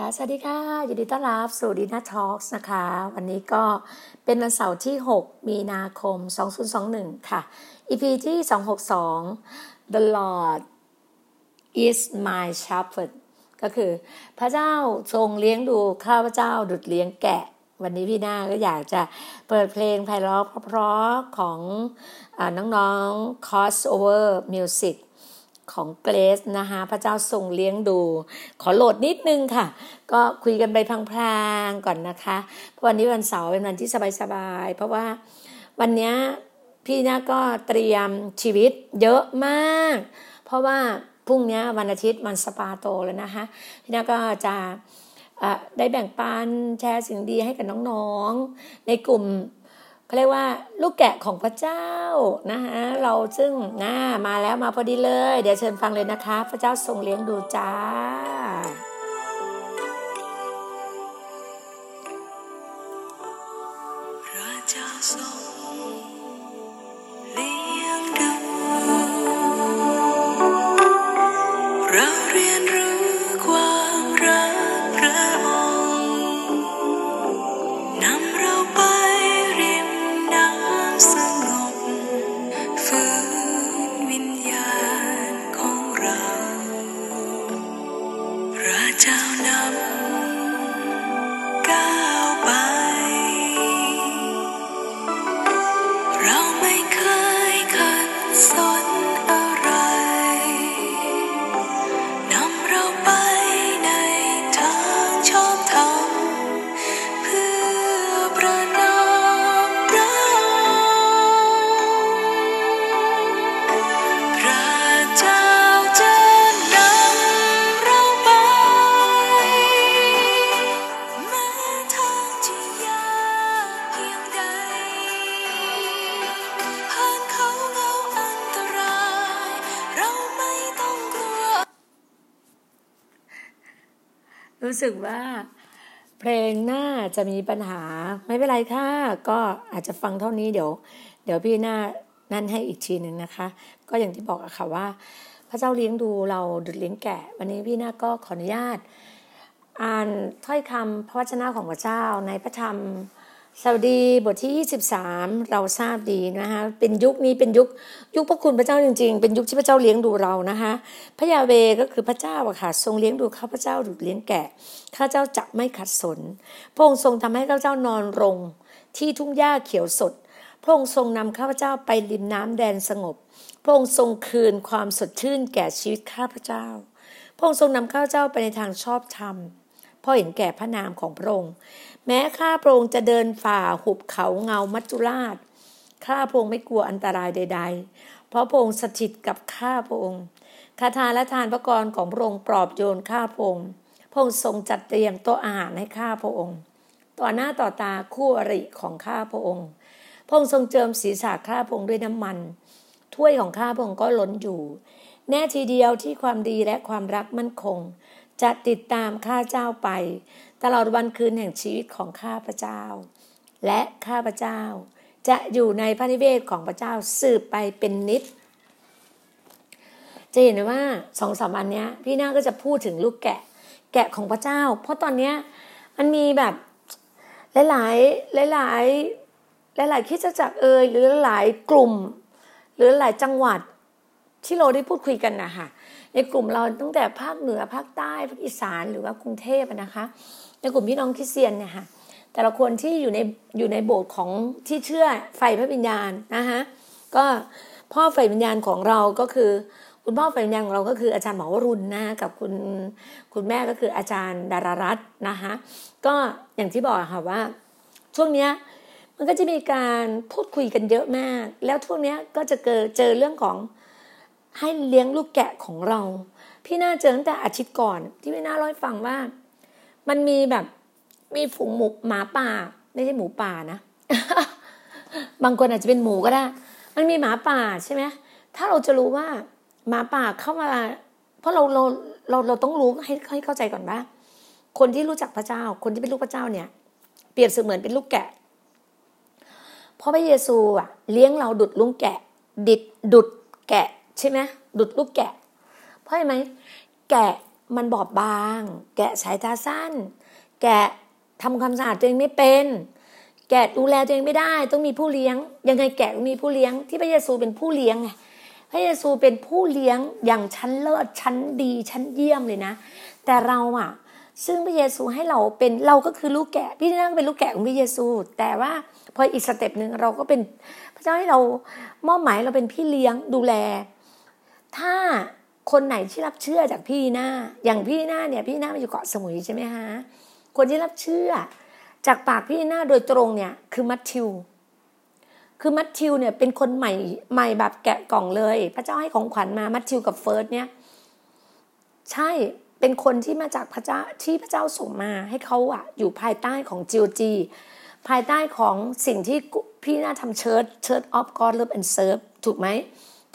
ค่ะ สวัสดีค่ะ ยินดีต้อนรับสู่ดีน่าทอล์กนะคะ วันนี้ก็เป็นวันเสาร์ที่ 6 มีนาคม 2021 ค่ะ EP ที่ 262 The Lord is my shepherd ก็คือพระเจ้าทรงเลี้ยงดูข้าพเจ้าดุดเลี้ยงแกะ วันนี้พี่นาก็อยากจะเปิดเพลงไพเราะเพราะๆของอน้องๆ crossover music ของเกรซนะคะ พระเจ้าทรงเลี้ยงดู ขอโหลดนิดนึงค่ะ ก็คุยกันไปพลางๆก่อนนะคะเพราะวันนี้วันเสาร์เป็นวันที่สบายๆเพราะว่าวันนี้พี่นาก็เตรียมชีวิตเยอะมาก เพราะว่าพรุ่งนี้วันอาทิตย์มันสปาโตแล้วนะคะ พี่นาก็จะได้แบ่งปันแชร์สิ่งดีให้กับน้องๆ ในกลุ่ม เขาเรียกว่าลูกแกะของพระเจ้านะคะเราซึ่งนะมาแล้วมาพอดีเลย เดี๋ยวเชิญฟังเลยนะคะ พระเจ้าทรงเลี้ยงดูจ้า รู้สึกว่า เพลงหน้าจะมีปัญหาไม่เป็นไรค่ะ ก็อาจจะฟังเท่านี้เดี๋ยว เดี๋ยวพี่หน้านั่นให้อีกทีหนึ่งนะคะ ก็อย่างที่บอกอะค่ะว่า พระเจ้าเลี้ยงดูเราดุดเลี้ยงแกะ วันนี้พี่หน้าก็ขออนุญาต อ่านถ้อยคำพระวจนะของพระเจ้าในพระธรรม สวัสดีบทที่ 23 เราทราบดีนะคะเป็นยุคนี้เป็นยุคยุคพระคุณพระเจ้าจริง ๆ เป็นยุคที่พระเจ้าเลี้ยงดูเรานะคะพระยาเวก็คือพระเจ้าอะค่ะทรงเลี้ยงดูข้าพระเจ้าดูเลี้ยงแก่ข้าเจ้าจะไม่ขัดสน พระองค์ทรงทำให้ข้าเจ้านอนรงที่ทุ่งหญ้าเขียวสด พระองค์ทรงนำข้าพเจ้าไปริมน้ำแดนสงบ พระองค์ทรงคืนความสดชื่นแก่ชีวิตข้าพเจ้า พระองค์ทรงนำข้าพเจ้าไปในทางชอบธรรมพราะเห็นแก่พระนามของพระองค์ แม้ข้าพระองค์จะเดินฝ่าหุบเขาเงามัจจุราช ข้าพระองค์ไม่กลัวอันตรายใด ๆ เพราะพระองค์สถิตกับข้าพระองค์คาถาและทานพระกรของพระองค์ปลอบโยนข้าพระองค์พระองค์ทรงจัดเตรียมโต๊ะอาหารให้ข้าพระองค์ ต่อหน้าต่อตาคู่อริของข้าพระองค์ พระองค์ทรงเจิมศีรษะข้าพระองค์ด้วยน้ำมัน ถ้วยของข้าพระองค์ก็ล้นอยู่ แน่ทีเดียวที่ความดีและความรักมั่นคง จะติดตามข้าเจ้าไป ตลอดวันคืนแห่งชีวิตของข้าพเจ้า และข้าพเจ้า จะอยู่ในพระนิเวศของพระเจ้าสืบไปเป็นนิด จะเห็นว่าสองสามวันนี้พี่นาก็จะพูดถึงลูกแกะแกะของพระเจ้า เพราะตอนเนี้มันมีแบบหลายๆหลายๆหลายๆคิดจักเอยหรือหลายกลุ่ม หรือหลายจังหวัดที่เราได้พูดคุยกันนะคะในกลุ่มเราตั้งแต่ภาคเหนือภาคใต้ภาคอีสานหรือว่ากรุงเทพนะคะ กลุ่มพี่น้องคริสเตียนเนี่ยค่ะแต่ละคนที่อยู่ในอยู่ในโบสถ์ของที่เชื่อไฟพระวิญญาณนะคะก็พ่อไฟวิญญาณของเราก็คือ คุณพ่อไฟวิญญาณของเราก็คืออาจารย์หมอวรุณนะกับคุณคุณแม่ก็คืออาจารย์ดารารัตน์นะคะก็อย่างที่บอกค่ะว่า ช่วงเนี้ยมันก็จะมีการพูดคุยกันเยอะมาก แล้วช่วงเนี้ยก็จะเจอเจอเรื่องของให้เลี้ยงลูกแกะของเรา พี่น่าเจอตั้งแต่อาทิตย์ก่อน ที่พี่น่าเล่าให้ฟังว่า มันมีแบบมีฝูงหมูหมาป่า ไม่ใช่หมูป่านะ บางคนอาจจะเป็นหมูก็ได้ มันมีหมาป่าใช่ไหมถ้าเราจะรู้ว่าหมาป่าเข้ามา เพราะเราเราเราเราต้องรู้ให้ให้เข้าใจก่อนว่า คนที่รู้จักพระเจ้า คนที่เป็นลูกพระเจ้าเนี่ย เปรียบเสมือนเป็นลูกแกะเพราะพระเยซูอะเลี้ยงเราดุดลุงแกะ ดิดดุดแกะใช่ไหมดุดลูกแกะ เพราะอะไรไหมแกะ มันบอบบาง แกะสายตาสั้น แกะทำความสะอาดตัวเองไม่เป็น แกะดูแลตัวเองไม่ได้ ต้องมีผู้เลี้ยง ยังไงแกะมีผู้เลี้ยง ที่พระเยซูเป็นผู้เลี้ยงไงพระเยซูเป็นผู้เลี้ยงอย่างชั้นเลิศชั้นดีชั้นเยี่ยมเลยนะ แต่เราอะซึ่งพระเยซูให้เราเป็นเราก็คือลูกแกะพี่นั่งเป็นลูกแกะของพระเยซู แต่ว่าพออีกสเต็ปหนึ่งเราก็เป็นพระเจ้าให้เรามอบหมายเราเป็นพี่เลี้ยงดูแล ถ้า คนไหนที่รับเชื่อจากพี่หน้า อย่างพี่หน้าเนี่ย พี่หน้ามาอยู่เกาะสมุยใช่ไหมฮะคนที่รับเชื่อ จากปากพี่หน้าโดยตรงเนี่ย คือมัทธิว คือมัทธิวเนี่ยเป็นคนใหม่ใหม่แบบแกะกล่องเลย พระเจ้าให้ของขวัญมามัทธิวกับเฟิร์สเนี่ยใช่เป็นคนที่มาจากพระเจ้าที่พระเจ้าส่งมาให้เขาอะอยู่ภายใต้ของ GOGภายใต้ของสิ่งที่พี่นาทำ church Church of God Love and Serve ถูกไหม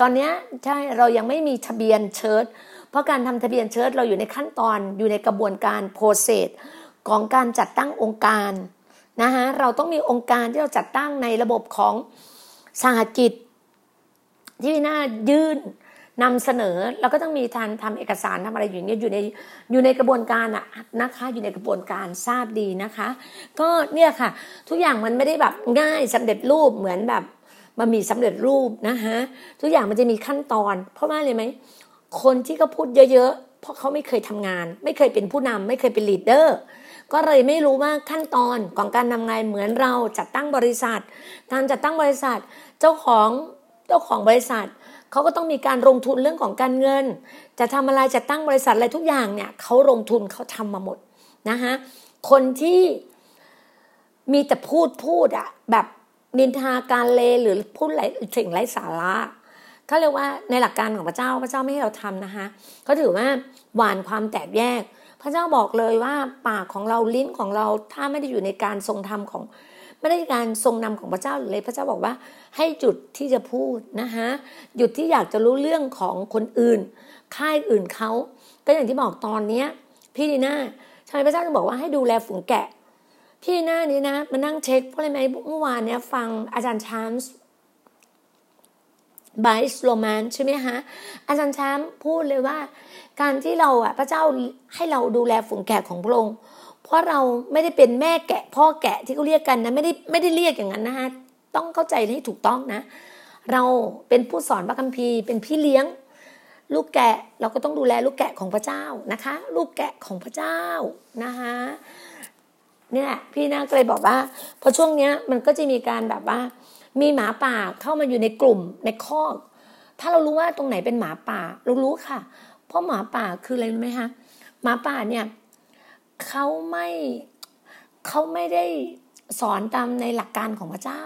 ตอนนี้ใช่เรายังไม่มีทะเบียน church เพราะการทำทะเบียน church เราอยู่ในขั้นตอนอยู่ในกระบวนการ process ของการจัดตั้งองค์การนะคะเราต้องมีองค์การที่เราจัดตั้งในระบบของสหกิจ ที่นายื่นนำเสนอแล้วก็ต้องมีทานทำเอกสารทำอะไรอย่างเงี้ยอยู่ในอยู่ในกระบวนการอะนะคะอยู่ในกระบวนการทราบดีนะคะ ก็เนี่ยค่ะ ทุกอย่างมันไม่ได้แบบง่ายสำเร็จรูปเหมือนแบบ มันมีสำเร็จรูปนะคะทุกอย่างมันจะมีขั้นตอน เพราะว่าเลยไหมคนที่เขาพูดเยอะๆ เพราะเขาไม่เคยทำงาน ไม่เคยเป็นผู้นำไม่เคยเป็นลีดเดอร์ก็เลยไม่รู้ว่าขั้นตอนของการทำงานเหมือนเราจัดตั้งบริษัท การจัดตั้งบริษัทเจ้าของเจ้าของบริษัทเขาก็ต้องมีการลงทุนเรื่องของการเงิน จะทำอะไรจะตั้งบริษัทอะไรทุกอย่างเนี่ยเขาลงทุนเขาทำมาหมดนะคะคนที่มีแต่พูดพูดอะแบบ นินทาการเลหรือพูดไรสิ่งไร้สาระเขาเรียกว่าในหลักการของพระเจ้าพระเจ้าไม่ให้เราทำนะคะเขาถือว่าหวานความแตกแยก พระเจ้าบอกเลยว่าปากของเราลิ้นของเราถ้าไม่ได้อยู่ในการทรงธรรมของไม่ได้การทรงนำของพระเจ้าเลยพระเจ้าบอกว่า ให้หยุดที่จะพูดนะคะหยุดที่อยากจะรู้เรื่องของคนอื่น ค่ายอื่นเขาก็อย่างที่บอกตอนเนี้ยพี่ดีน่าทำไมพระเจ้าจะบอกว่าให้ดูแลฝูงแกะ พี่ดีน่านี้นะมานั่งเช็คเพราะอะไรไหมเมื่อวานเนี้ยฟังอาจารย์ชามส์ไบส์โรแมนใช่ไหมฮะอาจารย์ชามพูดเลยว่า การที่เราอะพระเจ้าให้เราดูแลฝูงแกะของพระองค์เพราะเราไม่ได้เป็นแม่แกะ พ่อแกะที่เขาเรียกกันนะไม่ได้ไม่ได้เรียกอย่างนั้นนะคะต้องเข้าใจให้ถูกต้องนะ เราเป็นผู้สอนพระคัมภีร์เป็นพี่เลี้ยง ลูกแกะเราก็ต้องดูแลลูกแกะของพระเจ้านะคะ ลูกแกะของพระเจ้านะคะ เนี่ยพี่นาก็เลยบอกว่าพอช่วงเนี้ยมันก็จะมีการแบบว่า มีหมาป่าเข้ามาอยู่ในกลุ่มในคอกถ้าเรารู้ว่าตรงไหนเป็นหมาป่าเรารู้ค่ะ เพราะหมาป่าคืออะไรรู้ไหมคะหมาป่าเนี่ยเขาไม่เขาไม่ได้สอนตามในหลักการของพระเจ้า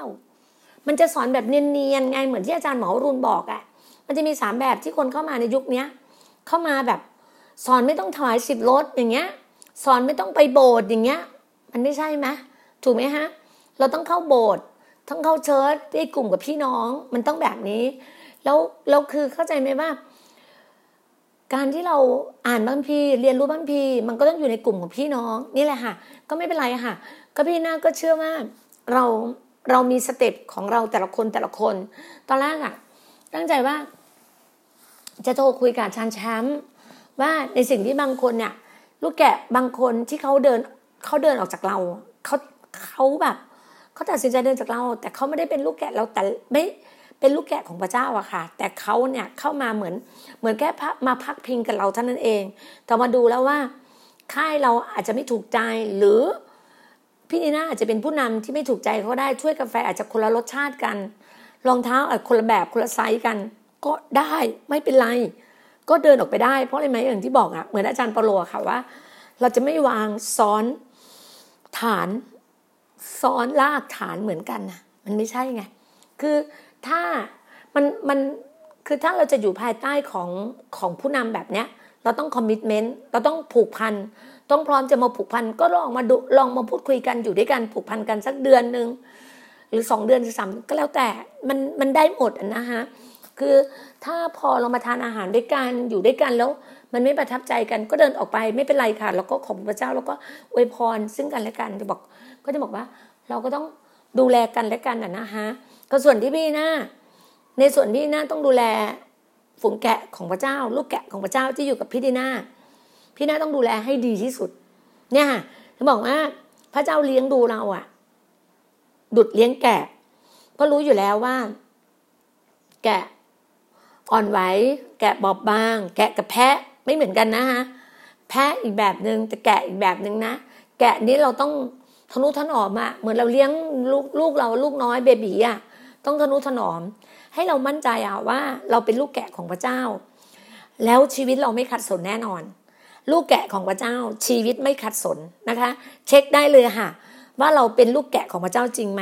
มันจะสอนแบบเนียนๆไงเหมือนที่อาจารย์หมอรุนบอกอะ่ะ มันจะมีสามแบบที่คนเข้ามาในยุคนี้เข้ามาแบบสอนไม่ต้องถวายสิบรถอย่างเงี้ย สอนไม่ต้องไปโบสถ์อย่างเงี้ย มันไม่ใช่ไหมถูกไหมฮะ เราต้องเข้าโบสถ์ต้องเข้าเชิร์ชได้กลุ่มกับพี่น้อง มันต้องแบบนี้ แล้วเราคือเข้าใจไหมว่า การที่เราอ่านบางพีเรียนรู้บางพีมันก็ต้องอยู่ในกลุ่มของพี่น้อง นี่แหละค่ะ ก็ไม่เป็นไรค่ะ ก็พี่นาก็เชื่อว่าเราเรามีสเต็ปของเราแต่ละคนแต่ละคน ตอนแรกอะตั้งใจว่า จะโทรคุยกับจารย์แชมป์ว่าในสิ่งที่บางคนเนี่ยลูกแกะบางคนที่เขาเดิน เขาเดินออกจากเราเขาเขาแบบเขาตัดสินใจเดินจากเรา แต่เขาไม่ได้เป็นลูกแกะเราแต่ไม่เป็นลูกแกะของพระเจ้าอะค่ะ แต่เขาเนี่ยเข้ามาเหมือนเหมือนแค่มาพักพิงกับเราเท่านั้นเอง แต่มาดูแล้วว่าค่ายเราอาจจะไม่ถูกใจหรือพี่นีน่าอาจจะเป็นผู้นำที่ไม่ถูกใจเขาได้ช่วยกาแฟอาจจะคนละรสชาติกัน รองเท้าอาจคนละแบบคนละไซส์กัน ก็ได้ไม่เป็นไร ก็เดินออกไปได้เพราะอะไรไหมอย่างที่บอกอะเหมือนอาจารย์ปโลค่ะว่า เราจะไม่วางซ้อน ฐานซ้อนลากฐานเหมือนกันนะมันไม่ใช่ไง คือถ้ามันมันคือถ้าเราจะอยู่ภายใต้ของของผู้นำแบบเนี้ย เราต้องคอมมิชเมนต์เราต้องผูกพันต้องพร้อมจะมาผูกพันก็ลองมาดูลองมาพูดคุยกันอยู่ด้วยกันผูกพันกันสักเดือนหนึ่งหรือสองเดือนหรือสามก็แล้วแต่มันมันได้หมดนะฮะคือถ้าพอเรามาทานอาหารด้วยกันอยู่ด้วยกันแล้ว มันไม่ประทับใจกันก็เดินออกไปไม่เป็นไรค่ะ แล้วก็ขอบพระเจ้าแล้วก็อวยพรซึ่งกันและกันจะบอกก็จะบอกว่า เราก็ต้องดูแลกันและกันนะฮะก็ส่วนที่พี่หน้า ในส่วนพี่หน้าต้องดูแลฝูงแกะของพระเจ้า ลูกแกะของพระเจ้าที่อยู่กับพี่ดีนาพี่นาต้องดูแลให้ดีที่สุด เนี่ยจะบอกว่าพระเจ้าเลี้ยงดูเราอะดุดเลี้ยงแกะเพราะรู้อยู่แล้วว่า แกะอ่อนไหวแกะบอบบาง แกะกับแพะ ไม่เหมือนกันนะฮะแพะอีกแบบหนึ่งแต่แกะอีกแบบหนึ่งนะ แกะนี้เราต้องทนุถนอมอะเหมือนเราเลี้ยงลูกลูกเราลูกน้อยเบบีอะต้องทนุถนอม ให้เรามั่นใจอะว่าเราเป็นลูกแกะของพระเจ้า แล้วชีวิตเราไม่ขัดสนแน่นอน ลูกแกะของพระเจ้า ชีวิตไม่ขัดสนนะคะ เช็คได้เลยค่ะ ว่าเราเป็นลูกแกะของพระเจ้าจริงไหม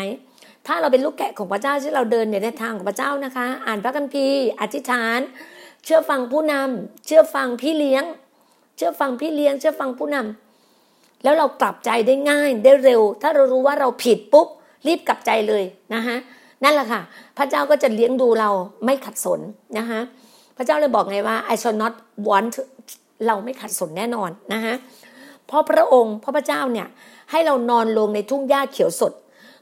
ถ้าเราเป็นลูกแกะของพระเจ้าที่เราเดินในทางของพระเจ้านะคะ อ่านพระคัมภีร์อธิษฐาน เชื่อฟังผู้นำเชื่อฟังพี่เลี้ยง เชื่อฟังพี่เลี้ยง เชื่อฟังผู้นำแล้วเรากลับใจได้ง่ายได้เร็ว ถ้าเรารู้ว่าเราผิดปุ๊บรีบกลับใจเลยนะคะนั่นแหละค่ะ พระเจ้าก็จะเลี้ยงดูเราไม่ขัดสนนะคะพระเจ้าเลยบอกไงว่า I shall not want เราไม่ขัดสนแน่นอนนะคะเพราะพระองค์พระพระเจ้าเนี่ยให้เรานอนลงในทุ่งหญ้าเขียวสด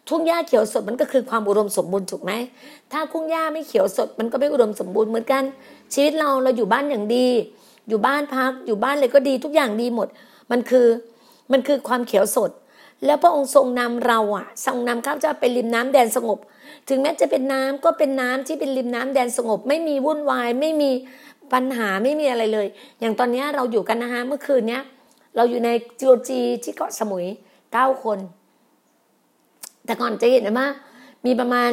ทุ่งหญ้าเขียวสดมันก็คือความอุดมสมบูรณ์ถูกไหมถ้าทุ่งหญ้าไม่เขียวสดมันก็ไม่อุดมสมบูรณ์เหมือนกัน ชีวิตเราเราอยู่บ้านอย่างดี อยู่บ้านพักอยู่บ้านเลยก็ดีทุกอย่างดีหมด มันคือมันคือความเขียวสด แล้วพระองค์ทรงนำเราอะทรงนำข้าพเจ้าไปริมน้ำแดนสงบ ถึงแม้จะเป็นน้ำก็เป็นน้ำที่เป็นริมน้ำแดนสงบ ไม่มีวุ่นวายไม่มีปัญหาไม่มีอะไรเลย อย่างตอนนี้เราอยู่กันนะฮะเมื่อคืนเนี้ยเราอยู่ในจีโอจีที่เกาะสมุยเก้าคน แต่ก่อนจะเห็นว่ามีประมาณ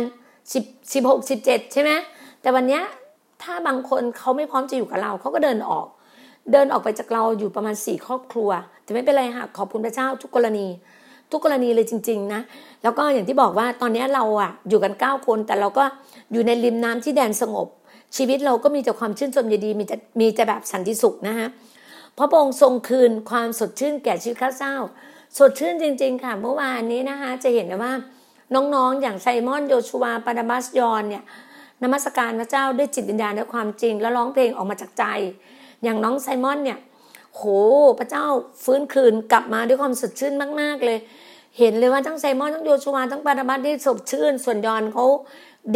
สิบสิบหกสิบเจ็ดใช่ไหมแต่วันนี้ถ้าบางคนเขาไม่พร้อมจะอยู่กับเราเขาก็เดินออก เดินออกไปจากเราอยู่ประมาณสี่ครอบครัว แต่ไม่เป็นไรค่ะขอบคุณพระเจ้าทุกกรณี ทุกกรณีเลยจริง ๆ นะ แล้วก็อย่างที่บอกว่าตอนนี้เราอะอยู่กันเก้าคน แต่เราก็อยู่ในริมน้ำที่แดนสงบ ชีวิตเราก็มีแต่ความชื่นชมยินดีมีแต่มีแต่แบบสันติสุขนะฮะพระองค์ทรงคืนความสดชื่นแก่ชีวิตข้าเจ้า สดชื่นจริง ๆ ค่ะเมื่อวานนี้นะคะ จะเห็นว่าน้องๆ อย่างไซมอนโยชูวาปานามัสยอนเนี่ยนมัสการพระเจ้าด้วยจิตวิญญาณด้วยความจริง แล้วร้องเพลงออกมาจากใจ อย่างน้องไซมอนเนี่ยโหพระเจ้าฟื้นคืนกลับมาด้วยความสดชื่นมาก ๆ เลย เห็นเลยว่าทั้งไซมอนทั้งโยชูวาทั้งปานามัสที่สดชื่น ส่วนยอนเขา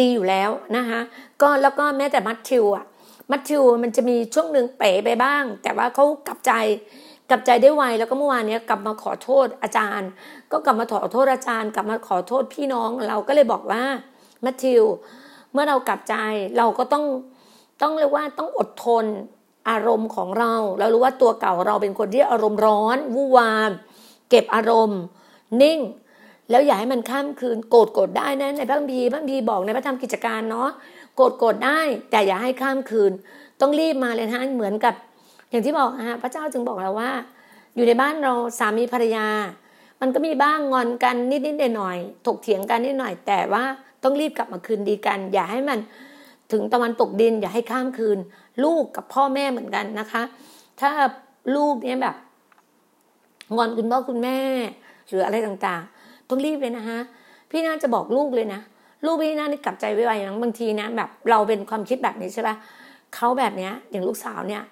ดีอยู่แล้วนะคะก็แล้วก็แม้แต่มัทธิวอะมัทธิวมันจะมีช่วงหนึ่งเป๋ไปบ้าง แต่ว่าเขากลับใจ กลับใจได้ไวแล้วก็เมื่อวานนี้กลับมาขอโทษอาจารย์ ก็กลับมาขอโทษอาจารย์ กลับมาขอโทษพี่น้องเราก็เลยบอกว่าแมทธิวเมื่อเรากลับใจเราก็ต้องต้องเรียกว่าต้องอดทนอารมณ์ของเรา เรารู้ว่าตัวเก่าเราเป็นคนที่อารมณ์ร้อนวู่วาม เก็บอารมณ์ นิ่ง แล้วอย่าให้มันข้ามคืนโกรธโกรธได้นะในพระคัมภีร์พระคัมภีร์บอกในพระธรรมกิจการเนาะโกรธโกรธได้ แต่อย่าให้ข้ามคืน ต้องรีบมาเลยนะเหมือนกับ อย่างที่บอกฮะพระเจ้าจึงบอกเราว่า อยู่ในบ้านเราสามีภรรยา มันก็มีบ้างงอนกันนิดนิดหน่อยถกเถียงกันนิดหน่อย แต่ว่าต้องรีบกลับมาคืนดีกัน อย่าให้มันถึงตะวันตกดิน อย่าให้ข้ามคืน ลูกกับพ่อแม่เหมือนกันนะคะ ถ้าลูกเนี่ยแบบงอนคุณพ่อคุณแม่ หรืออะไรต่างๆ ต้องรีบเลยนะคะพี่น่าจะบอกลูกเลยนะลูกพี่น่านี่กลับใจไวๆนะบางทีนะแบบเราเป็นความคิดแบบนี้ใช่ปะเขาแบบเนี้ยอย่างลูกสาวเนี่ย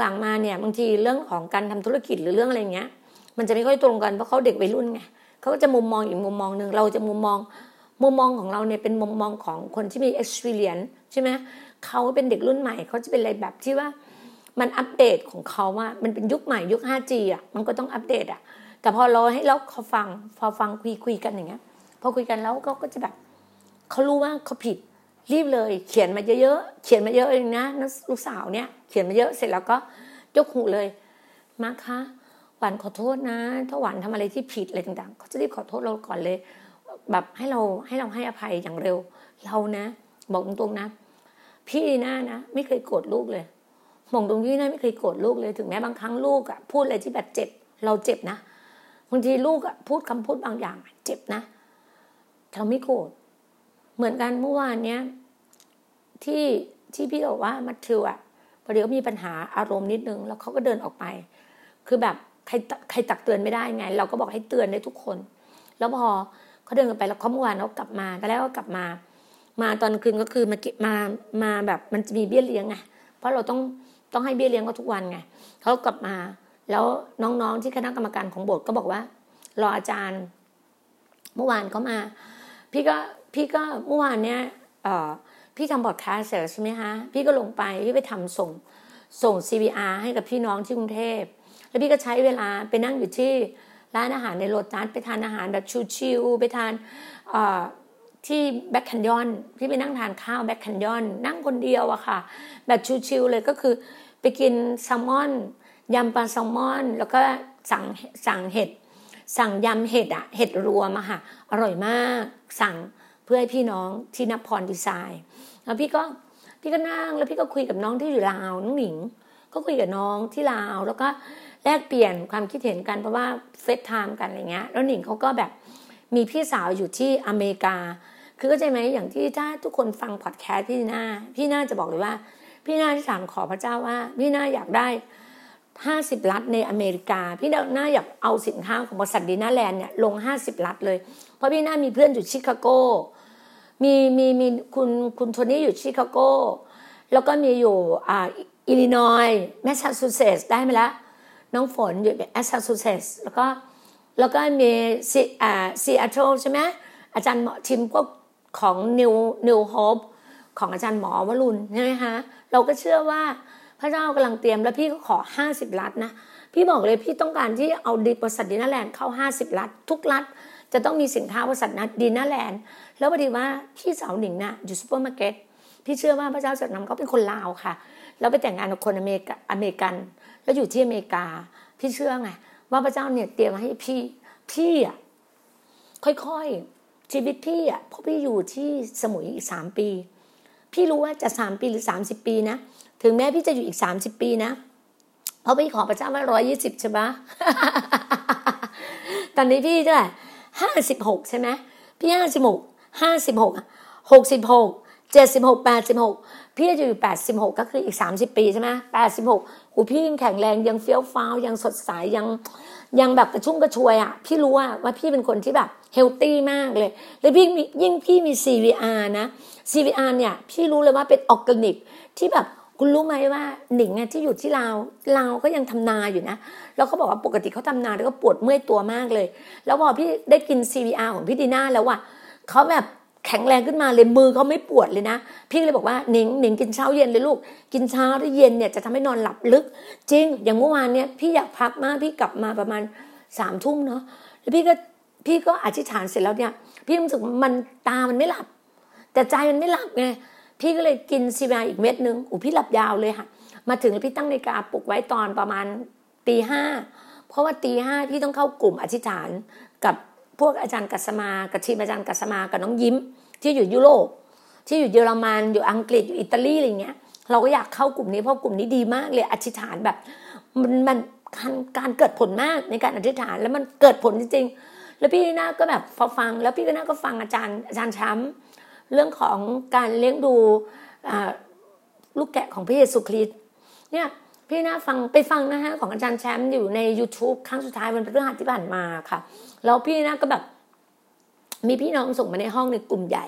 หลังๆมาเนี่ยบางทีเรื่องของการทำธุรกิจหรือเรื่องอะไรเงี้ย มันจะไม่ค่อยตรงกันเพราะเขาเด็กวัยรุ่นไงเขาก็จะมุมมองอีกมุมมองหนึ่งเราจะมุมมองมุมมองของเราเนี่ยเป็นมุมมองของคนที่มี experience ใช่ไหมเขาเป็นเด็กรุ่นใหม่เขาจะเป็นอะไรแบบที่ว่ามันอัปเดตของเขาว่ามันเป็นยุคใหม่ยุค 5G อะมันก็ต้องอัปเดตอะ แต่พอเราให้เราเขาฟังพอฟังคุยคุยกันอย่างเงี้ยพอคุยกันแล้วเขาก็จะแบบเขารู้ว่าเขาผิด รีบเลย เขียนมาเยอะๆเขียนมาเยอะเองนะลูกสาวเนี่ย เขียนมาเยอะเสร็จแล้วก็ยกหูเลยมาคะหวานขอโทษนะ ถ้าหวานทำอะไรที่ผิดอะไรต่างๆเขาจะรีบขอโทษเราก่อนเลย แบบให้เราให้เราให้อภัยอย่างเร็ว เรานะ บอกตรงๆนะ พี่น้านะ ไม่เคยโกรธลูกเลยมองตรงพี่น้าไม่เคยโกรธลูกเลยถึงแม้บางครั้งลูกอะพูดอะไรที่แบบเจ็บ เราเจ็บนะบางทีลูกอะพูดคำพูดบางอย่างเจ็บนะเราไม่โกรธ เหมือนกันเมื่อวานเนี้ยที่ที่พี่บอกว่ามัทธิวอะพอดีเขามีปัญหาอารมณ์นิดนึง แล้วเขาก็เดินออกไป คือแบบใครใครตักเตือนไม่ได้ไง เราก็บอกให้เตือนได้ทุกคน แล้วพอเขาเดินกันไปแล้วเขาเมื่อวานเขากลับมาก็แล้วก็กลับมา มาตอนคืนก็คือมาเก็บมามาแบบมันจะมีเบี้ยเลี้ยงไงเพราะเราต้องต้องให้เบี้ยเลี้ยงเขาทุกวันไงเขากลับมา แล้วน้องๆที่คณะกรรมการของโบสถ์ก็บอกว่า รออาจารย์ เมื่อวานเขามา พี่ก็ พี่ก็เมื่อวานเนี้ยพี่ทำบอดคาสเสร็จใช่ไหมคะพี่ก็ลงไปพี่ไปทำส่งส่ง CVR ให้กับพี่น้องที่กรุงเทพแล้วพี่ก็ใช้เวลาไปนั่งอยู่ที่ร้านอาหารในโรตัสไปทานอาหารแบบชิวๆไปทานที่แบ็คแคนยอนที่ไปนั่งทานข้าวแบ็คแคนยอนนั่งคนเดียวอะค่ะ แบบชิวๆเลยก็คือไปกินแซลมอนยำปลาแซลมอน แล้วก็สั่งสั่งเห็ดสั่งยำเห็ดอะเห็ดรวมอะค่ะอร่อยมากสั่ง เพื่อให้พี่น้องที่นับพรดีไซน์แล้วพี่ก็พี่ก็นั่งแล้วพี่ก็คุยกับน้องที่อยู่ลาวน้องหนิง ก็คุยกับน้องที่ลาว แล้วก็แลกเปลี่ยนความคิดเห็นกันเพราะว่าเฟซไทม์กันอะไรเงี้ย แล้วหนิงเขาก็แบบมีพี่สาวอยู่ที่อเมริกา คือเข้าใจไหมอย่างที่ถ้าทุกคนฟังพอดแคสต์พี่หน้า พี่หน้าจะบอกเลยว่า พี่หน้าที่ถามขอพระเจ้าว่า พี่หน้าอยากได้ ห้าสิบรัฐในอเมริกา พี่นาอยากเอาสินค้าของบริษัทดีน่าแลนด์เนี่ยลงห้าสิบรัฐเลย เพราะพี่นามีเพื่อนอยู่ชิคาโก มีมีมีคุณคุณโทนี่อยู่ชิคาโก แล้วก็มีอยู่อ่าอิลลินอยู่แมสซาชูเซตส์ได้ไหมละน้องฝนอยู่แมสซาชูเซตส์แล้วก็แล้วก็มีซีอ่าซีแอตเทิลใช่ไหมอาจารย์หมอทีมพวกของ New New Hope ของอาจารย์หมอวรุณใช่ไหมคะเราก็เชื่อว่า พระเจ้ากำลังเตรียมแล้วพี่ก็ขอห้าสิบรัฐนะ พี่บอกเลยพี่ต้องการที่เอาดีบริษัทดีน่าแลนด์เข้าห้าสิบรัฐทุกรัฐจะต้องมีสินค้าบริษัทนัดดีน่าแลนด์แล้วพอดีว่าพี่สาวหนิงน่ะอยู่ซูเปอร์มาร์เก็ตพี่เชื่อว่าพระเจ้าจัดนำเขาเป็นคนลาวค่ะ แล้วไปแต่งงานกับคนอเมริกาอเมริกัน แล้วอยู่ที่อเมริกา พี่เชื่อไงว่าพระเจ้าเนี่ยเตรียมให้พี่พี่อะค่อยๆชีวิตพี่อะเพราะพี่อยู่ที่สมุยอีกสามปี พี่รู้ว่าจะสามปีหรือสามสิบปีนะ ถึงแม้พี่จะอยู่อีกสามสิบปีนะเพราะพี่ขอพระเจ้าว่าร้อยยี่สิบใช่ไหมตอนนี้พี่เท่าไหร่ห้าสิบหกใช่ไหมพี่ห้าสิบหกห้าสิบหกหกสิบหกเจ็ดสิบหกแปดสิบหกพี่จะอยู่แปดสิบหกก็คืออีกสามสิบปีใช่ไหมแปดสิบหกอูพี่ยังแข็งแรงยังเฟี้ยวฟ้าวยังสดใสยังยังแบบกระชุ่มกระชวยอะ พี่รู้ว่าว่าพี่เป็นคนที่แบบเฮลตี้มากเลย แล้วพี่ยิ่งพี่มี CVR นะ CVR เนี่ย พี่รู้เลยว่าเป็นออร์แกนิกที่แบบ คุณรู้ไหมว่าหนิงที่อยู่ที่ลาวลาวก็ยังทำนาอยู่นะ แล้วเขาบอกว่าปกติเขาทำนาแล้วก็ปวดเมื่อยตัวมากเลย แล้วพอพี่ได้กิน CVR ของพี่ดีน่าแล้วอะเขาแบบแข็งแรงขึ้นมาเลยมือเขาไม่ปวดเลยนะ พี่เลยบอกว่าหนิงหนิงกินเช้าเย็นเลยลูก กินเช้าหรือเย็นเนี่ยจะทำให้นอนหลับลึก จริง อย่างเมื่อวานเนี่ยพี่อยากพักมากพี่กลับมาประมาณสามทุ่มเนาะแล้วพี่ก็พี่ก็อธิษฐานเสร็จแล้วเนี่ย พี่รู้สึกมันตามันไม่หลับ แต่ใจมันไม่หลับไง พี่ก็เลยกินซีวาอีกเม็ดนึงอู้พี่หลับยาวเลยค่ะ มาถึงแล้วพี่ตั้งนาฬิกาปลุกไว้ตอนประมาณตีห้าเพราะว่าตีห้าพี่ต้องเข้ากลุ่มอธิษฐานกับพวกอาจารย์กัสมากับทีมอาจารย์กัสมากับน้องยิ้ม ที่อยู่ยุโรปที่อยู่เยอรมันอยู่อังกฤษอยู่อิตาลีอะไรเงี้ย เราก็อยากเข้ากลุ่มนี้เพราะกลุ่มนี้ดีมากเลยอธิษฐานแบบ มันมันการเกิดผลมากในการอธิษฐานแล้วมันเกิดผลจริงๆแล้วพี่น่าก็แบบพอฟังแล้วพี่ก็น่าก็ฟังอาจารย์อาจารย์ช้ำ เรื่องของการเลี้ยงดูลูกแกะของพระเยซูคริสต์เนี่ยพี่น่าฟังไปฟังนะฮะของอาจารย์แชมป์อยู่ใน YouTube ครั้งสุดท้ายวันพฤหัสที่ผ่านมาค่ะแล้วพี่น่าก็แบบมีพี่น้องส่งมาในห้องในกลุ่มใหญ่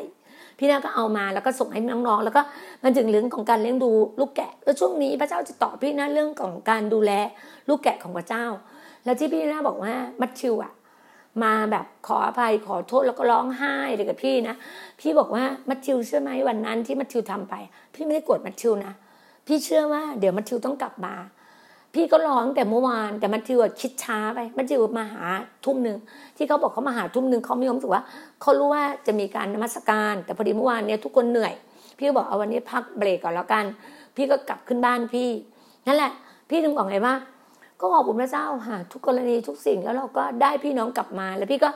พี่นาก็เอามาแล้วก็ส่งให้น้องๆแล้วก็มันถึงเรื่องของการเลี้ยงดูลูกแกะ แล้วช่วงนี้พระเจ้าจะตอบพี่นาเรื่องของการดูแลลูกแกะของพระเจ้า แล้วที่พี่นาบอกว่ามัทธิวอะ มาแบบขออภัยขอโทษแล้วก็ร้องไห้เลยกับพี่นะ พี่บอกว่ามัทธิวเชื่อไหมวันนั้นที่มัทธิวทำไป พี่ไม่ได้โกรธมัทธิวนะ พี่เชื่อว่าเดี๋ยวมัทธิวต้องกลับมา พี่ก็ร้องแต่เมื่อวานแต่มันทิวคิดช้าไปมันทิวมาหาทุ่มหนึ่งที่เขาบอกเขามาหาทุ่มหนึ่งเขาไมีความรู้สึกว่าเขารู้ว่าจะมีการนมัสการ แต่พอดีเมื่อวานเนี้ยทุกคนเหนื่อย พี่ก็บอกเอาวันนี้พักเบรกก่อนแล้วกัน พี่ก็กลับขึ้นบ้านพี่นั่นแหละ พี่ถึงบอกไงว่า ก็ขอบคุณพระเจ้าค่ะทุกกรณีทุกสิ่งแล้วเราก็ได้พี่น้องกลับมา แล้วพี่ก็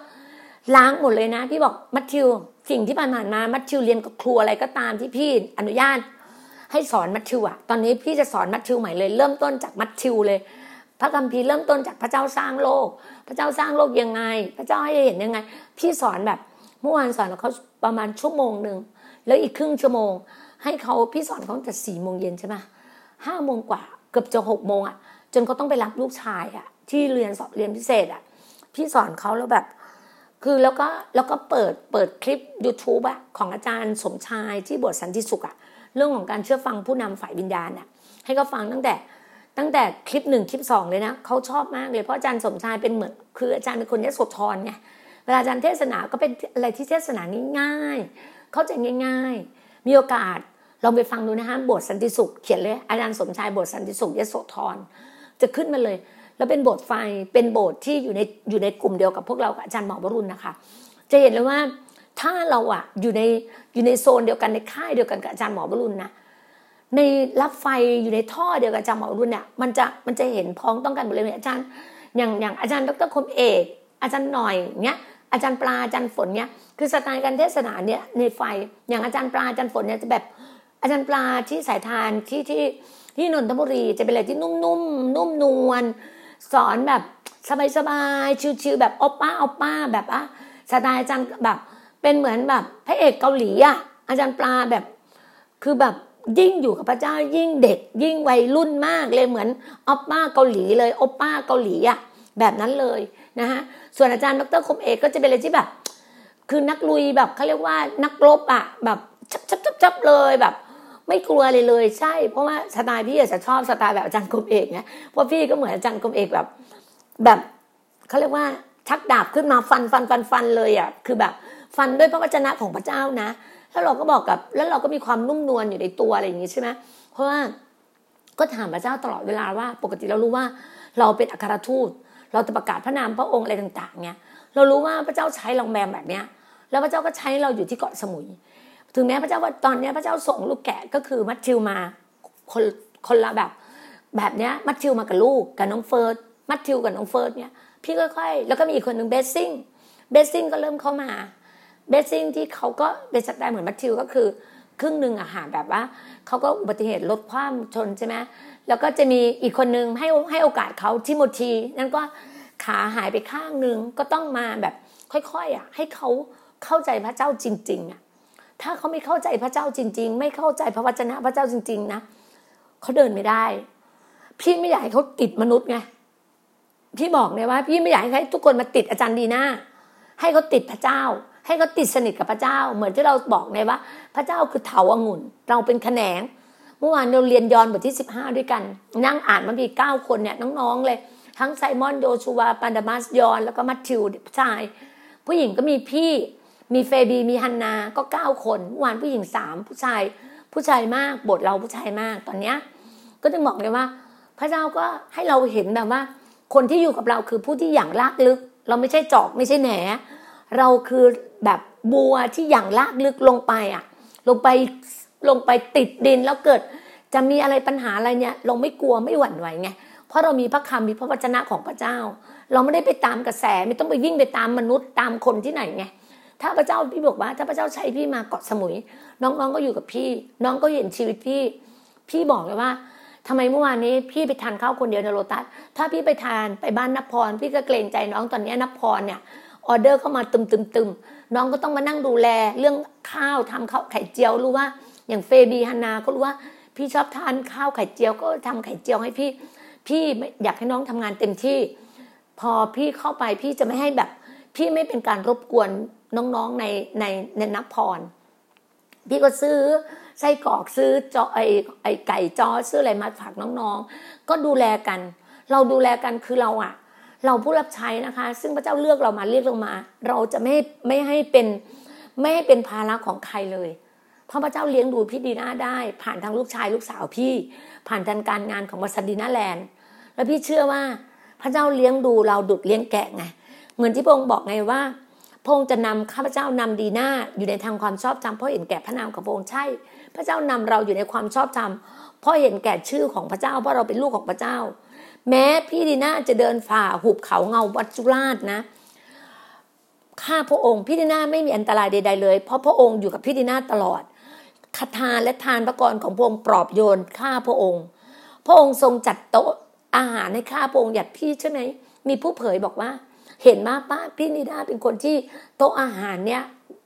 ล้างหมดเลยนะ พี่บอกมัทธิวสิ่งที่ผ่านมามัทธิวเรียนกับครูอะไรก็ตามที่พี่อนุญาต ให้สอนมัทธิวอะตอนนี้พี่จะสอนมัทธิวใหม่เลย เริ่มต้นจากมัทธิวเลย พระคัมภีร์เริ่มต้นจากพระเจ้าสร้างโลก พระเจ้าสร้างโลกยังไง พระเจ้าให้เห็นยังไง พี่สอนแบบเมื่อวานสอนเขาประมาณชั่วโมงหนึ่งแล้วอีกครึ่งชั่วโมง ให้เขาพี่สอนเขาแต่สี่โมงเย็นใช่ไหมห้าโมงกว่าเกือบจะหกโมงอะ จนเขาต้องไปรับลูกชายอะที่เรียนสอบเรียนพิเศษอะพี่สอนเขาแล้วแบบ คือแล้วก็แล้วก็เปิดเปิดคลิป YouTube อะของอาจารย์สมชายที่บทสันติสุขอะเรื่องของการเชื่อฟังผู้นำฝ่ายวิญญาณน่ะให้เขาฟังตั้งแต่ตั้งแต่คลิปหนึ่งคลิปสองเลยนะเขาชอบมากเลยเพราะอาจารย์สมชายเป็นเหมือนคืออาจารย์เป็นคนยโสธรไงเวลาอาจารย์เทศนาก็เป็นอะไรที่เทศนาง่ายๆเข้าใจง่าย ๆ มีโอกาสลองไปฟังดูนะฮะบทสันติสุขเขียนเลยอาจารย์สมชายบทสันติสุขยโสธร จะขึ้นมาเลย แล้วเป็นโบสถ์ไฟเป็นโบสถ์ที่อยู่ในอยู่ในกลุ่มเดียวกับพวกเรากับอาจารย์หมอวรุณนะคะ จะเห็นเลยว่าถ้าเราอะอยู่ในอยู่ในโซนเดียวกันในค่ายเดียวกันกับอาจารย์หมอวรุณนะในรับไฟอยู่ในท่อเดียวกับอาจารย์หมอวรุณเนี่ยมันจะมันจะเห็นพ้องต้องกันหมดเลยอาจารย์อย่างอย่างอาจารย์ดรคมเอกอาจารย์หน่อยเนี้ยอาจารย์ปลาอาจารย์ฝนเนี้ยคือสไตล์การเทศนาเนี่ยในไฟอย่างอาจารย์ปลาอาจารย์ฝนเนี่ยจะแบบอาจารย์ปลาที่สายทานที่ที่ ที่นนทบุรีจะเป็นอะไรที่นุ่มๆนนุ่มนวลสอนแบบสบายๆชิวๆแบบอป้าอป้าแบบอะสไตล์อาจารย์แบบเป็นเหมือนแบบพระเอกเกาหลีอะอาจารย์ปลาแบบ คือแบบยิ่งอยู่กับพระเจ้ายิ่งเด็ก ยิ่งวัยรุ่นมากเลยเหมือนออปป้าเกาหลีเลยออปป้าเกาหลีอะแบบนั้นเลยนะฮะส่วนอาจารย์ดรคมเอกก็จะเป็นอะไรที่แบบ คือนักลุยแบบเขาเรียกว่านักรบอะแบบชับชับชับชับเลยแบบ ไม่กลัวเลยเลยใช่ เพราะว่าสไตล์พี่อาจจะชอบสไตล์แบบอาจารย์คมเอกเนี่ยเพราะพี่ก็เหมือนอาจารย์คมเอกแบบ แบบเขาเรียกว่าชักดาบขึ้นมาฟันฟันฟันฟันเลยอะคือแบบ ฟันด้วยพระวจนะของพระเจ้านะแล้วเราก็บอกกับ แล้วเราก็มีความนุ่มนวลอยู่ในตัวอะไรอย่างงี้ใช่ไหมเพราะว่าก็ถามพระเจ้าตลอดเวลาว่า ปกติเรารู้ว่า เราเป็นอัครทูต เราจะประกาศพระนามพระองค์อะไรต่าง ๆ เนี่ย เรารู้ว่าพระเจ้าใช้เราแมมแบบเนี้ย แล้วพระเจ้าก็ใช้เราอยู่ที่เกาะสมุย ถึงแม้พระเจ้าว่าตอนนี้พระเจ้าส่งลูกแกะก็คือมัทธิวมาคนคนละแบบ แบบเนี้ยมัทธิวมากับลูกกับน้องเฟิร์สมัทธิวกับน้องเฟิร์สเนี่ยพี่ค่อยๆแล้วก็มีอีกคนหนึ่ง Blessing Blessing ก็เริ่มเข้ามา Blessing ที่เขาก็เป็นสไตล์เหมือนมัทธิวก็คือ ครึ่งหนึ่งอะหาแบบว่าเขาก็อุบัติเหตุลดความชนใช่ไหมแล้วก็จะมีอีกคนนึงให้ให้โอกาสเขาทิโมธีนั่นก็ขาหายไปข้างหนึ่งก็ต้องมาแบบค่อยๆอะให้เขาเข้าใจพระเจ้าจริงๆอะ ถ้าเขาไม่เข้าใจพระเจ้าจริง ๆ ไม่เข้าใจพระวจนะพระเจ้าจริง ๆ นะเขาเดินไม่ได้ พี่ไม่อยากให้เขาติดมนุษย์ไงพี่บอกเลยว่า พี่ไม่อยากให้ทุกคนมาติดอาจารย์ดีหน้าให้เขาติดพระเจ้า ให้เขาติดสนิทกับพระเจ้า เหมือนที่เราบอกไงว่า พระเจ้าคือเถาองุ่น เราเป็นแขนงเมื่อวานเราเรียนยอนบทที่สิบห้าด้วยกัน นั่งอ่านมันมีเก้าคนเนี่ยน้องๆเลย ทั้งไซมอนโดชูวาปันดามัสยอน แล้วก็มัทธิวผู้ชาย ผู้หญิงก็มีพี่ มีเฟบีมีฮันนาก็เก้าคนวานผู้หญิงสามผู้ชายผู้ชายมากบทเราผู้ชายมากตอนเนี้ยก็จะบอกเลยว่า พระเจ้าก็ให้เราเห็นแบบว่า คนที่อยู่กับเราคือผู้ที่อย่างลากลึก เราไม่ใช่จอกไม่ใช่แหน เราคือแบบบัวที่อย่างลากลึกลงไปอะ ลงไปลงไปติดดินแล้วเกิด จะมีอะไรปัญหาอะไรเนี่ย เราไม่กลัวไม่หวั่นไหวไงเพราะเรามีพระคำมีพระวจนะของพระเจ้า เราไม่ได้ไปตามกระแสไม่ต้องไปวิ่งไปตามมนุษย์ตามคนที่ไหนไง ถ้าพระเจ้าพี่บอกว่า ถ้าพระเจ้าใช้พี่มาเกาะสมุย น้องๆก็อยู่กับพี่ น้องก็เห็นชีวิตพี่ พี่บอกเลยว่าทำไมเมื่อวานนี้พี่ไปทานข้าวคนเดียวในโรตัสถ้าพี่ไปทานไปบ้านนภพร พี่ก็เกรงใจน้องตอนนี้นภพรเนี่ยออเดอร์เข้ามาตึมตึมตึมน้องก็ต้องมานั่งดูแลเรื่องข้าวทำข้าวไข่เจียวรู้ว่า อย่างเฟบีฮันนาก็รู้ว่า พี่ชอบทานข้าวไข่เจียวก็ทำไข่เจียวให้พี่ พี่อยากให้น้องทำงานเต็มที่ พอพี่เข้าไปพี่จะไม่ให้แบบ พี่ไม่เป็นการรบกวนน้องๆในในในนับพร พี่ก็ซื้อไส้กรอกซื้อจอไอไอไก่จอซื้ออะไรมาฝากน้องๆ ก็ดูแลกัน เราดูแลกันคือเราอะเราผู้รับใช้นะคะ ซึ่งพระเจ้าเลือกเรามาเรียกเรามา เราจะไม่ไม่ให้เป็นไม่ให้เป็นภาระของใครเลยเพราะพระเจ้าเลี้ยงดูพี่ดีน่าได้ ผ่านทางลูกชายลูกสาวพี่ ผ่านทางการงานของบริษัทดีน่าแลนด์ แล้วพี่เชื่อว่าพระเจ้าเลี้ยงดูเราดุดเลี้ยงแกะไง เหมือนที่พระองค์บอกไงว่าพระองค์จะนำข้าพเจ้านำดีหน้าอยู่ในทางความชอบธรรมเพราะเห็นแก่พระนามของพระองค์ใช่ พระเจ้านำเราอยู่ในความชอบธรรมเพราะเห็นแก่ชื่อของพระเจ้าเพราะเราเป็นลูกของพระเจ้า แม้พี่ดีน่าจะเดินฝ่าหุบเขาเงาวัจุราชนะข้าพระองค์พี่ดีน่าไม่มีอันตรายใด ๆ เลย เพราะพระองค์อยู่กับพี่ดีน่าตลอดคาทานและทานพระกรของพระองค์ปลอบโยนข้าพระองค์ พระองค์ทรงจัดโต๊ะอาหารให้ข้าพระองค์หยัดพี่ใช่ไหมมีผู้เผยบอกว่า เห็นมากป้าพี่ดีนาเป็นคนที่โต๊ะอาหารเนี่ย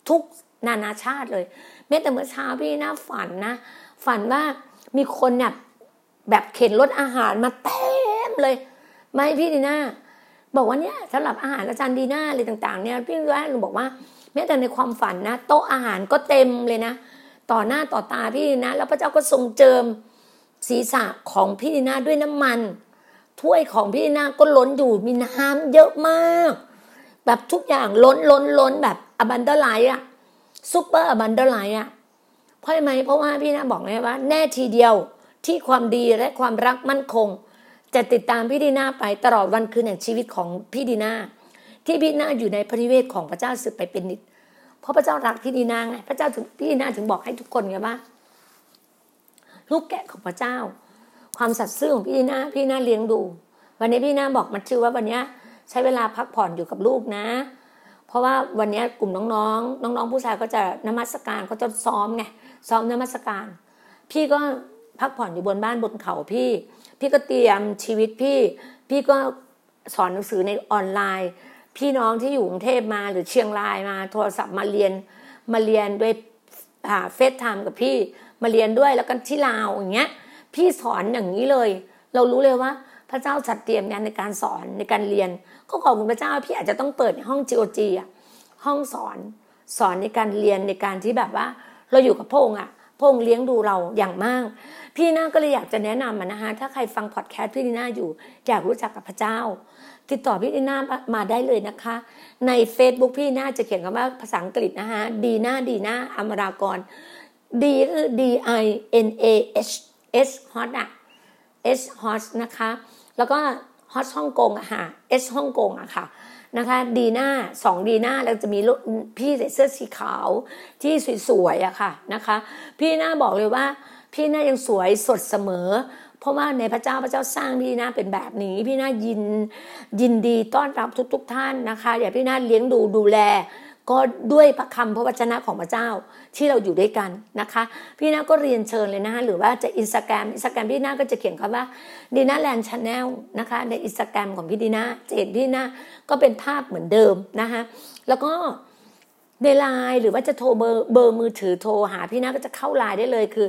ทุกนานาชาติเลยแม้แต่เมื่อเช้าพี่น่าฝันนะ ฝันว่ามีคนเนี่ยแบบเข็นรถอาหารมาเต็มเลย ไม่พี่ดีนาบอกว่าเนี่ยสำหรับอาหารอาจารย์ดีนาอะไรต่าง ๆ เนี่ยพี่ว่าหนูบอกว่า แม้แต่ในความฝันนะ โต๊ะอาหารก็เต็มเลยนะ ต่อหน้าต่อตาพี่นะแล้วพระเจ้าก็ทรงเจิมศีรษะของพี่ดีนาด้วยน้ำมัน ถ้วยของพี่นาก็ล้นอยู่มีน้ำเยอะมาก แบบทุกอย่างล้นล้นล้นแบบ abundant life อะ super abundant life อะเพราะไหมเพราะว่าพี่นาบอกไงว่า แน่ทีเดียวที่ความดีและความรักมั่นคง จะติดตามพี่ดีนาไปตลอดวันคืนแห่งชีวิตของพี่ดีนาที่พี่ดีนาอยู่ในพระนิเวศของพระเจ้าสืบไปเป็นนิดเพราะพระเจ้ารักพี่ดีนาไงพระเจ้าถึงพี่ดีนาถึงบอกให้ทุกคนไงว่าลูกแกะของพระเจ้า ความสัตย์ซื่อของพี่ดีนาพี่ดีนาเลี้ยงดู วันนี้พี่ดีนาบอกมันชื่อว่าวันนี้ใช้เวลาพักผ่อนอยู่กับลูกนะ เพราะว่าวันนี้กลุ่มน้องๆ น้องๆ ผู้ชายก็จะนมัสการเขาจะซ้อมไงซ้อมนมัสการ พี่ก็พักผ่อนอยู่บนบ้านบนเขาพี่ พี่ก็เตรียมชีวิตพี่ พี่ก็สอนหนังสือในออนไลน์ พี่น้องที่อยู่กรุงเทพมาหรือเชียงรายมาโทรศัพท์มาเรียนมาเรียนด้วยเฟซไทม์กับพี่มาเรียนด้วยแล้วก็ที่ลาวอย่างเงี้ย พี่สอนอย่างนี้เลย เรารู้เลยว่าพระเจ้าจัดเตรียมงานในการสอนในการเรียน ก็ขอบคุณพระเจ้าพี่อาจจะต้องเปิดห้อง GOG อะห้องสอนสอนในการเรียนในการที่แบบว่า เราอยู่กับพงอะพงเลี้ยงดูเราอย่างมาก พี่น่าก็เลยอยากจะแนะนำนะคะถ้าใครฟังพอดแคสต์พี่ดีน่าอยู่ อยากรู้จักกับพระเจ้า ติดต่อพี่ดีน่ามาได้เลยนะคะ ใน Facebook พี่น่าจะเขียนคำว่าภาษาอังกฤษนะคะดีน่าดีน่าอมรากร D คือ D I N A H S hot อะ S hot นะคะ แล้วก็ฮอตฮ่องกงอะค่ะ S ฮ่องกงอะค่ะนะคะดีหน้าสองดีหน้าแล้วจะมีพี่ใส่เสื้อสีขาวที่สวยๆอะค่ะนะคะ พี่หน้าบอกเลยว่า พี่หน้ายังสวยสดเสมอ เพราะว่าในพระเจ้าพระเจ้าสร้างพี่หน้าเป็นแบบนี้ พี่หน้ายินยินดีต้อนรับทุก ๆ ท่านนะคะ อย่าพี่หน้าเลี้ยงดูดูแล ก็ด้วยพระคำพระวจนะของพระเจ้าที่เราอยู่ด้วยกันนะคะ พี่นาก็เรียนเชิญเลยนะคะหรือว่าจะอินสตาแกรมอินสตาแกรมพี่นาก็จะเขียนคำว่าดีนาแลนด์ Channel นะคะในอินสตาแกรมของพี่ดีนาจะเห็นพี่นาก็เป็นภาพเหมือนเดิมนะคะแล้วก็ ในไลน์หรือว่าจะโทรเบอร์เบอร์มือถือโทรหาพี่นาก็จะเข้าไลน์ได้เลยคือ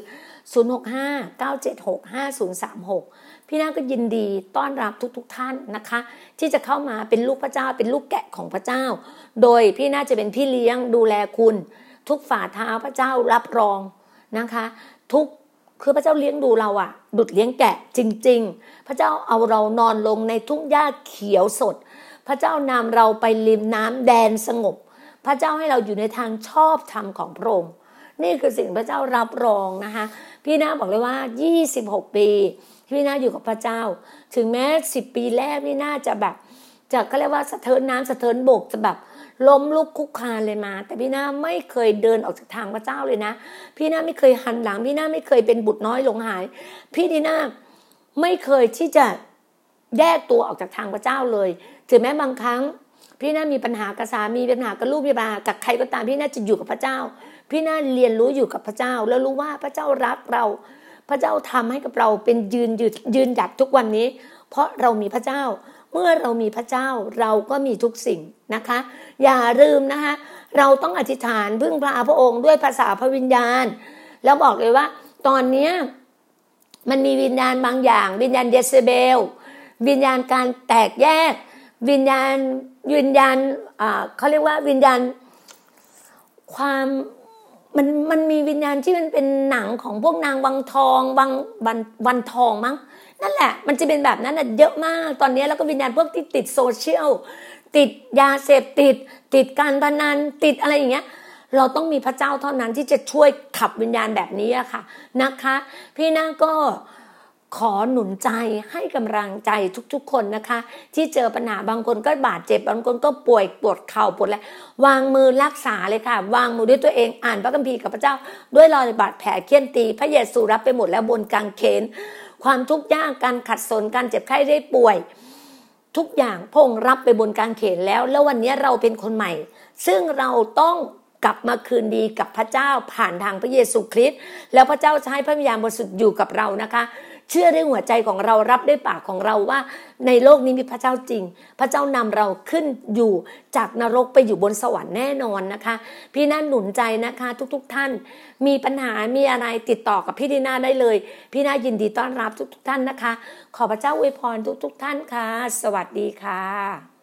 0659765036 พี่นาก็ยินดีต้อนรับทุกๆทท่านนะคะ ที่จะเข้ามาเป็นลูกพระเจ้าเป็นลูกแกะของพระเจ้า โดยพี่นาจะเป็นพี่เลี้ยงดูแลคุณ ทุกฝ่าเท้าพระเจ้ารับรองนะคะ ทุกคือพระเจ้าเลี้ยงดูเราอะดุดเลี้ยงแกะจริง ๆ พระเจ้าเอาเรานอนลงในทุ่งหญ้าเขียวสด พระเจ้านำเราไปริมน้ำแดนสงบ พระเจ้าให้เราอยู่ในทางชอบธรรมของพระองค์นี่คือสิ่งพระเจ้ารับรองนะคะ พี่นาบอกเลยว่า 26 ปีพี่นาอยู่กับพระเจ้า ถึงแม้ 10 ปีแรกพี่นาจะแบบจะก็เรียกว่าสะเทินน้ำสะเทินบกจะแบบล้มลุกคุกคานเลยมา แต่พี่นาไม่เคยเดินออกจากทางพระเจ้าเลยนะ พี่นาไม่เคยหันหลัง พี่นาไม่เคยเป็นบุตรน้อยหลงหาย พี่ดีนาไม่เคยที่จะแยกตัวออกจากทางพระเจ้าเลย ถึงแม้บางครั้ง พี่น่ามีปัญหากับสามีปัญหากับลูกมีปัญหากับใครก็ตามพี่น่าจะอยู่กับพระเจ้า พี่น่าเรียนรู้อยู่กับพระเจ้า แล้วรู้ว่าพระเจ้ารักเรา พระเจ้าทำให้กับเราเป็นยืนยืนยืนหยัดทุกวันนี้ เพราะเรามีพระเจ้า เมื่อเรามีพระเจ้าเราก็มีทุกสิ่งนะคะ อย่าลืมนะคะ เราต้องอธิษฐานพึ่งพระพระองค์ด้วยภาษาพระวิญญาณ แล้วบอกเลยว่า ตอนนี้มันมีวิญญาณบางอย่าง วิญญาณเยเซเบล วิญญาณการแตกแยก วิญญาณวิญญาณเขาเรียกว่าวิญญาณ ความมันมันมีวิญญาณที่มันเป็นหนังของพวกนางวังทองวังวันวันทองมั้งนั่นแหละ มันจะเป็นแบบนั้นอะเยอะมากตอนนี้แล้วก็วิญญาณพวกที่ติดโซเชียลติดยาเสพติด ติดการพนันติดอะไรอย่างเงี้ยเราต้องมีพระเจ้าเท่านั้นที่จะช่วยขับวิญญาณแบบนี้อะค่ะนะคะ พี่นาก็ ขอหนุนใจให้กำลังใจทุกๆ คนนะคะ ที่เจอปัญหาบางคนก็บาดเจ็บบางคนก็ป่วยปวดเข่าปวดอะไรวางมือรักษาเลยค่ะ วางมือด้วยตัวเองอ่านพระคัมภีร์กับพระเจ้า ด้วยรอยบาดแผลเคี่ยนตี พระเยซูรับไปหมดแล้วบนกางเขน ความทุกข์ยากการขัดสนการเจ็บไข้ได้ป่วย ทุกอย่างพงรับไปบนกางเขนแล้ว แล้ววันนี้เราเป็นคนใหม่ ซึ่งเราต้องกลับมาคืนดีกับพระเจ้าผ่านทางพระเยซูคริสต์แล้วพระเจ้าจะให้พระวิญญาณบริสุทธิ์อยู่กับเรานะคะ เชื่อด้วยหัวใจของเรารับด้วยปากของเราว่า ในโลกนี้มีพระเจ้าจริง พระเจ้านำเราขึ้นอยู่จากนรกไปอยู่บนสวรรค์แน่นอนนะคะ พี่น่าหนุนใจนะคะ ทุกๆทท่าน มีปัญหามีอะไรติดต่อกับพี่ดีนาได้เลย พี่น่ายินดีต้อนรับทุกๆทท่านนะคะ ขอพระเจ้าอวยพรทุกๆทท่านค่ะ สวัสดีค่ะ